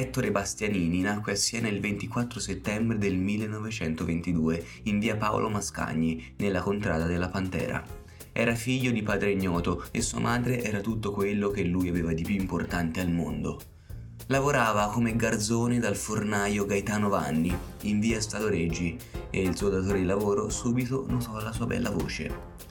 Ettore Bastianini nacque a Siena il 24 settembre del 1922 in via Paolo Mascagni, nella contrada della Pantera. Era figlio di padre ignoto e sua madre era tutto quello che lui aveva di più importante al mondo. Lavorava come garzone dal fornaio Gaetano Vanni in via Stato Reggi e il suo datore di lavoro subito notò la sua bella voce.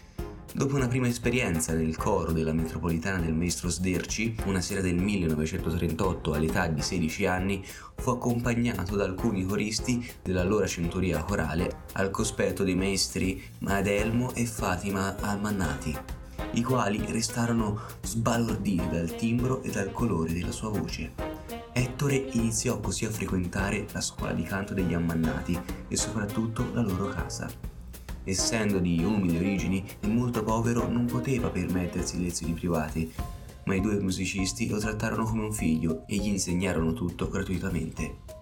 Dopo una prima esperienza nel coro della metropolitana del maestro Sderci, una sera del 1938 all'età di 16 anni, fu accompagnato da alcuni coristi dell'allora centuria corale al cospetto dei maestri Madelmo e Fatima Almannati, i quali restarono sbalorditi dal timbro e dal colore della sua voce. Ettore iniziò così a frequentare la scuola di canto degli Ammannati e soprattutto la loro casa essendo di umili origini e molto povero, non poteva permettersi lezioni private, ma i due musicisti lo trattarono come un figlio e gli insegnarono tutto gratuitamente.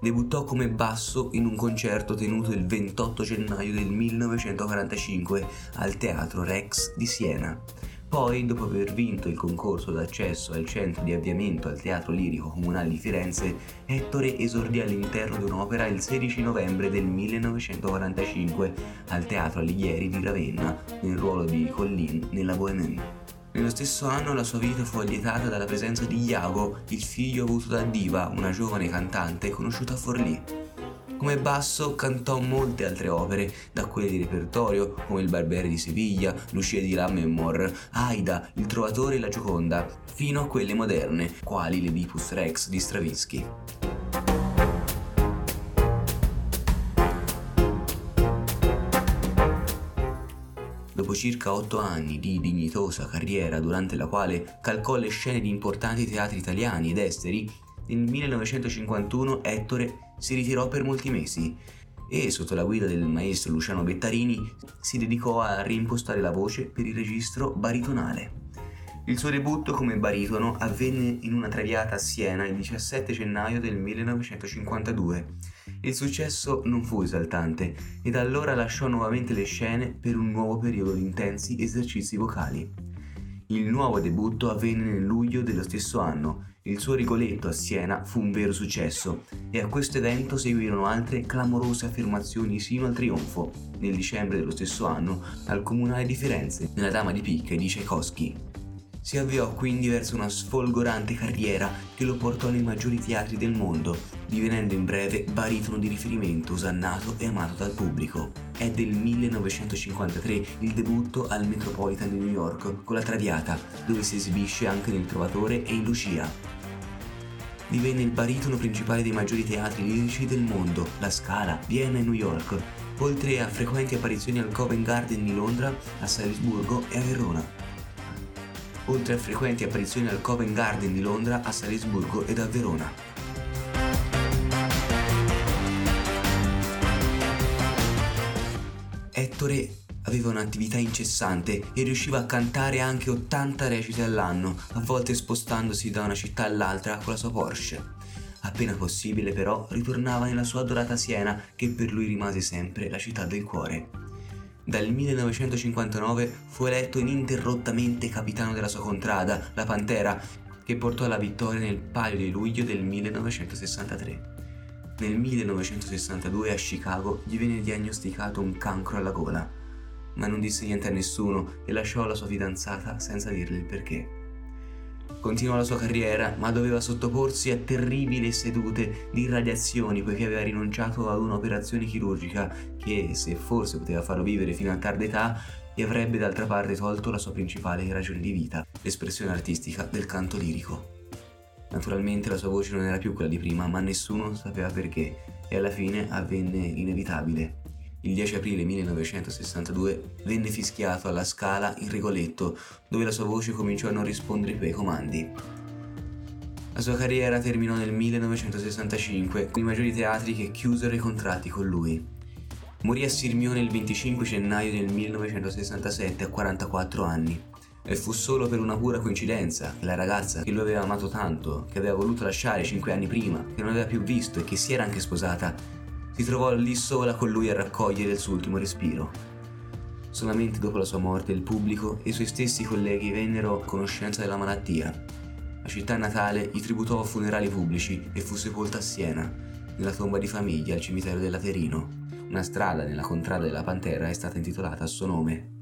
Debuttò come basso in un concerto tenuto il 28 gennaio del 1945 al Teatro Rex di Siena poi, dopo aver vinto il concorso d'accesso al centro di avviamento al Teatro Lirico Comunale di Firenze, Ettore esordì all'interno di un'opera il 16 novembre del 1945 al Teatro Alighieri di Ravenna, nel ruolo di Collin nella Bohème. Nello stesso anno la sua vita fu allietata dalla presenza di Iago, il figlio avuto da Diva, una giovane cantante conosciuta a Forlì. Come basso cantò molte altre opere, da quelle di repertorio come Il Barbiere di Siviglia, Lucia di Lammermoor, Aida, Il Trovatore e la Gioconda, fino a quelle moderne, quali l'Oedipus Rex di Stravinsky. Dopo circa otto anni di dignitosa carriera durante la quale calcò le scene di importanti teatri italiani ed esteri, nel 1951 Ettore si ritirò per molti mesi e, sotto la guida del maestro Luciano Bettarini, si dedicò a reimpostare la voce per il registro baritonale. Il suo debutto come baritono avvenne in una traviata a Siena il 17 gennaio del 1952. Il successo non fu esaltante e da allora lasciò nuovamente le scene per un nuovo periodo di intensi esercizi vocali. Il nuovo debutto avvenne nel luglio dello stesso anno il suo Rigoletto a Siena fu un vero successo e a questo evento seguirono altre clamorose affermazioni sino al trionfo, nel dicembre dello stesso anno, al Comunale di Firenze, nella Dama di Picche di Tchaikovsky. Si avviò quindi verso una sfolgorante carriera che lo portò nei maggiori teatri del mondo, divenendo in breve baritono di riferimento usannato e amato dal pubblico. È del 1953 il debutto al Metropolitan di New York con la Traviata, dove si esibisce anche nel Trovatore e in Lucia divenne il baritono principale dei maggiori teatri lirici del mondo, La Scala, Vienna e New York, oltre a frequenti apparizioni al Covent Garden di Londra, a Salisburgo e a Verona. Oltre a frequenti apparizioni al Covent Garden di Londra, a Salisburgo ed a Verona. Ettore Aveva un'attività incessante e riusciva a cantare anche 80 recite all'anno, a volte spostandosi da una città all'altra con la sua Porsche. Appena possibile però ritornava nella sua adorata Siena che per lui rimase sempre la città del cuore. Dal 1959 fu eletto ininterrottamente capitano della sua contrada, la Pantera, che portò alla vittoria nel Palio di luglio del 1963. Nel 1962 a Chicago gli venne diagnosticato un cancro alla gola ma non disse niente a nessuno e lasciò la sua fidanzata senza dirle il perché. Continuò la sua carriera, ma doveva sottoporsi a terribili sedute di radiazioni poiché aveva rinunciato ad un'operazione chirurgica che, se forse poteva farlo vivere fino a tarda età, gli avrebbe d'altra parte tolto la sua principale ragione di vita, l'espressione artistica del canto lirico. Naturalmente la sua voce non era più quella di prima, ma nessuno sapeva perché, e alla fine avvenne l'inevitabile il 10 aprile 1962 venne fischiato alla Scala in Rigoletto, dove la sua voce cominciò a non rispondere più ai comandi. La sua carriera terminò nel 1965 con i maggiori teatri che chiusero i contratti con lui. Morì a Sirmione il 25 gennaio del 1967 a 44 anni. E fu solo per una pura coincidenza che la ragazza che lui aveva amato tanto, che aveva voluto lasciare 5 anni prima, che non aveva più visto e che si era anche sposata, si trovò lì sola con lui a raccogliere il suo ultimo respiro. Solamente dopo la sua morte il pubblico e i suoi stessi colleghi vennero a conoscenza della malattia. La città natale gli tributò funerali pubblici e fu sepolto a Siena, nella tomba di famiglia al cimitero del Laterino. Una strada nella contrada della Pantera è stata intitolata a suo nome.